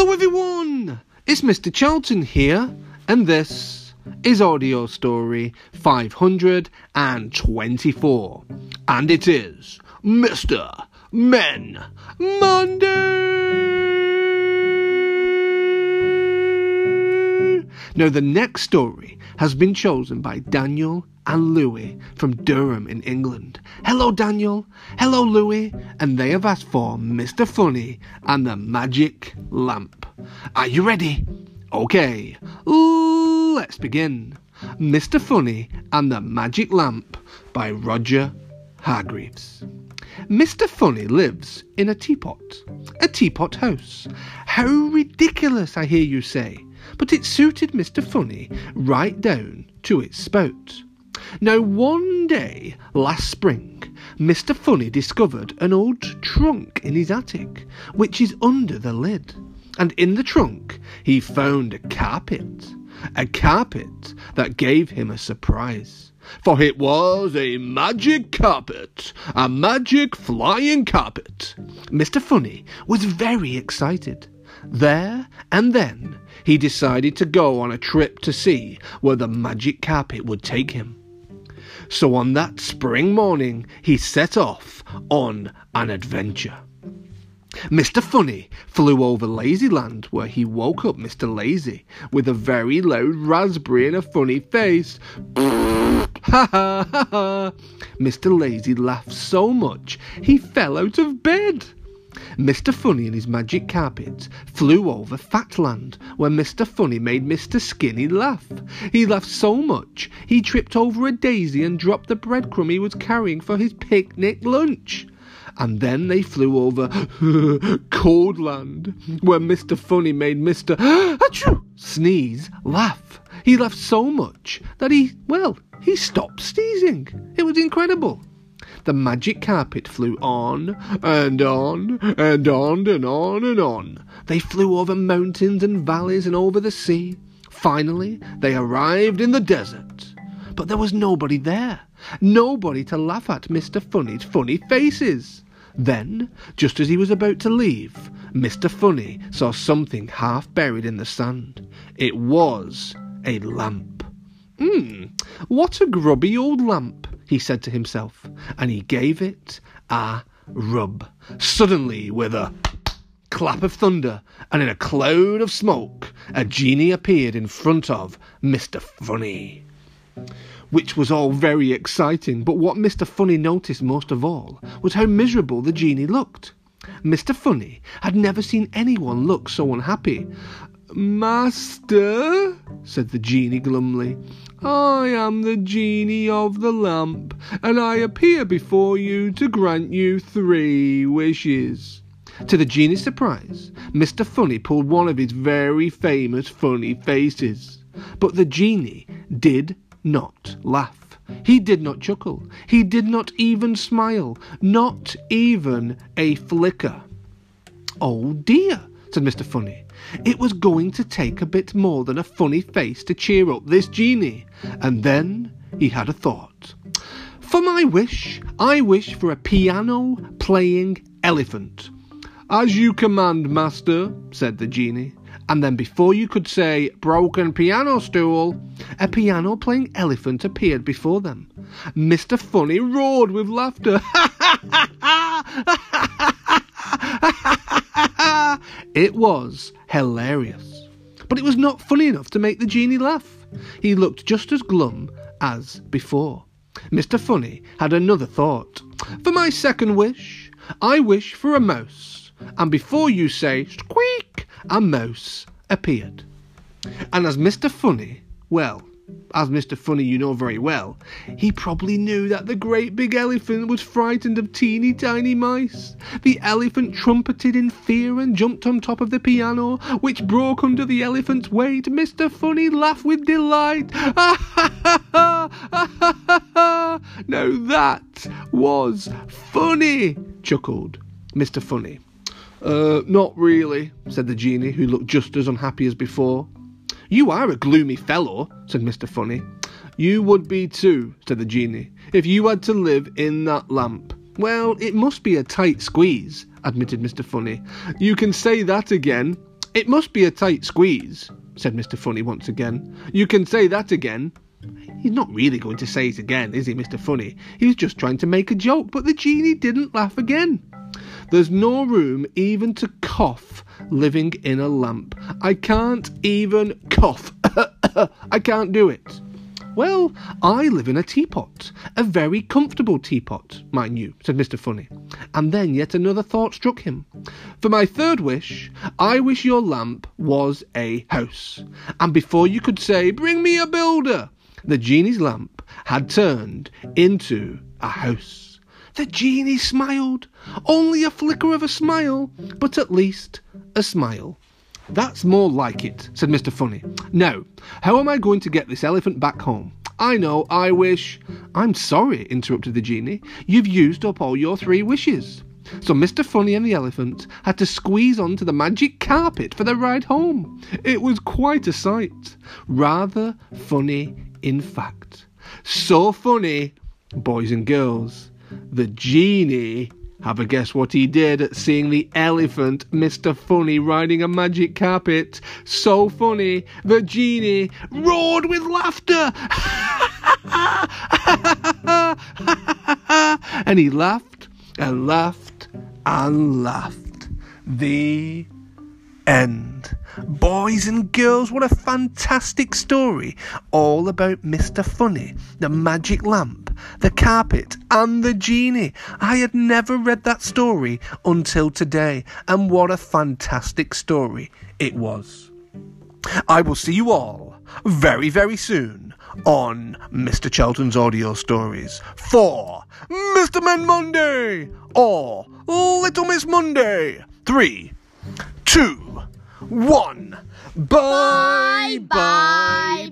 Hello, everyone! It's Mr. Charlton here, and this is Audio Story 524. And it is Mr. Men Monday! Now, the next story has been chosen by Daniel and Louis from Durham in England. Hello, Daniel. Hello, Louis. And they have asked for Mr. Funny and the Magic Lamp. Are you ready? Okay, let's begin. Mr. Funny and the Magic Lamp by Roger Hargreaves. Mr. Funny lives in a teapot, a teapot house. How ridiculous, I hear you say, but it suited Mr. Funny right down to its spout. Now, one day last spring, Mr. Funny discovered an old trunk in his attic, which is under the lid. And in the trunk, he found a carpet. A carpet that gave him a surprise. For it was a magic carpet, a magic flying carpet. Mr. Funny was very excited. There and then he decided to go on a trip to see where the magic carpet would take him. So on that spring morning, he set off on an adventure. Mr. Funny flew over Lazyland, where he woke up Mr. Lazy with a very loud raspberry and a funny face. ha ha ha ha! Mr. Lazy laughed so much he fell out of bed. Mr. Funny and his magic carpet flew over Fatland, where Mr. Funny made Mr. Skinny laugh. He laughed so much he tripped over a daisy and dropped the breadcrumb he was carrying for his picnic lunch. And then they flew over Coldland, where Mr. Funny made Mr. Achoo! sneeze laugh. He laughed so much that he, well, he stopped sneezing. It was incredible. The magic carpet flew on and on and on and on and on. They flew over mountains and valleys and over the sea. Finally, they arrived in the desert. But there was nobody there. Nobody to laugh at Mr. Funny's funny faces. Then, just as he was about to leave, Mr. Funny saw something half buried in the sand. It was a lamp. Hmm, what a grubby old lamp, he said to himself, and he gave it a rub. Suddenly, with a clap of thunder and in a cloud of smoke, a genie appeared in front of Mr. Funny. Which was all very exciting, but what Mr. Funny noticed most of all was how miserable the genie looked. Mr. Funny had never seen anyone look so unhappy. Master, said the genie glumly, I am the genie of the lamp, and I appear before you to grant you three wishes. To the genie's surprise, Mr. Funny pulled one of his very famous funny faces. But the genie did not laugh. He did not chuckle. He did not even smile. Not even a flicker. Oh dear, said Mr. Funny. It was going to take a bit more than a funny face to cheer up this genie. And then he had a thought. For my wish, I wish for a piano playing elephant. As you command, master, said the genie. And then before you could say broken piano stool, a piano playing elephant appeared before them. Mr. Funny roared with laughter. It was hilarious. But it was not funny enough to make the genie laugh. He looked just as glum as before. Mr. Funny had another thought. For my second wish, I wish for a mouse. And before you say squeak, a mouse appeared. And as Mr. Funny, well, as Mr. Funny you know very well, he probably knew that the great big elephant was frightened of teeny tiny mice. The elephant trumpeted in fear and jumped on top of the piano, which broke under the elephant's weight. Mr. Funny laughed with delight. Ha ha ha ha Now that was funny, chuckled Mr. Funny. Uh, not really, said the genie, who looked just as unhappy as before. You are a gloomy fellow, said Mr. Funny. You would be too, said the genie, if you had to live in that lamp. Well, it must be a tight squeeze, admitted Mr. Funny. You can say that again. It must be a tight squeeze, said Mr. Funny once again. You can say that again. He's not really going to say it again, is he, Mr. Funny? He was just trying to make a joke, but the genie didn't laugh again. There's no room even to cough living in a lamp. I can't even cough. I can't do it. Well, I live in a teapot, a very comfortable teapot, mind you, said Mr. Funny. And then yet another thought struck him. For my third wish, I wish your lamp was a house. And before you could say, Bring me a builder, the genie's lamp had turned into a house. The genie smiled. Only a flicker of a smile, but at least a smile. That's more like it, said Mr. Funny. Now, how am I going to get this elephant back home? I know, I wish. I'm sorry, interrupted the genie. You've used up all your three wishes. So Mr. Funny and the elephant had to squeeze onto the magic carpet for the ride home. It was quite a sight. Rather funny, in fact. So funny, boys and girls, the genie have a guess what he did at seeing the elephant, Mr. Funny, riding a magic carpet? So funny, the genie roared with laughter. and he laughed and laughed and laughed. The end. Boys and girls, what a fantastic story! All about Mr. Funny, the magic lamp, the carpet, and the genie. I had never read that story until today, and what a fantastic story it was. I will see you all very, very soon on Mr. Charlton's audio stories for Mr. Men Monday or Little Miss Monday. Three, two, one. Bye bye.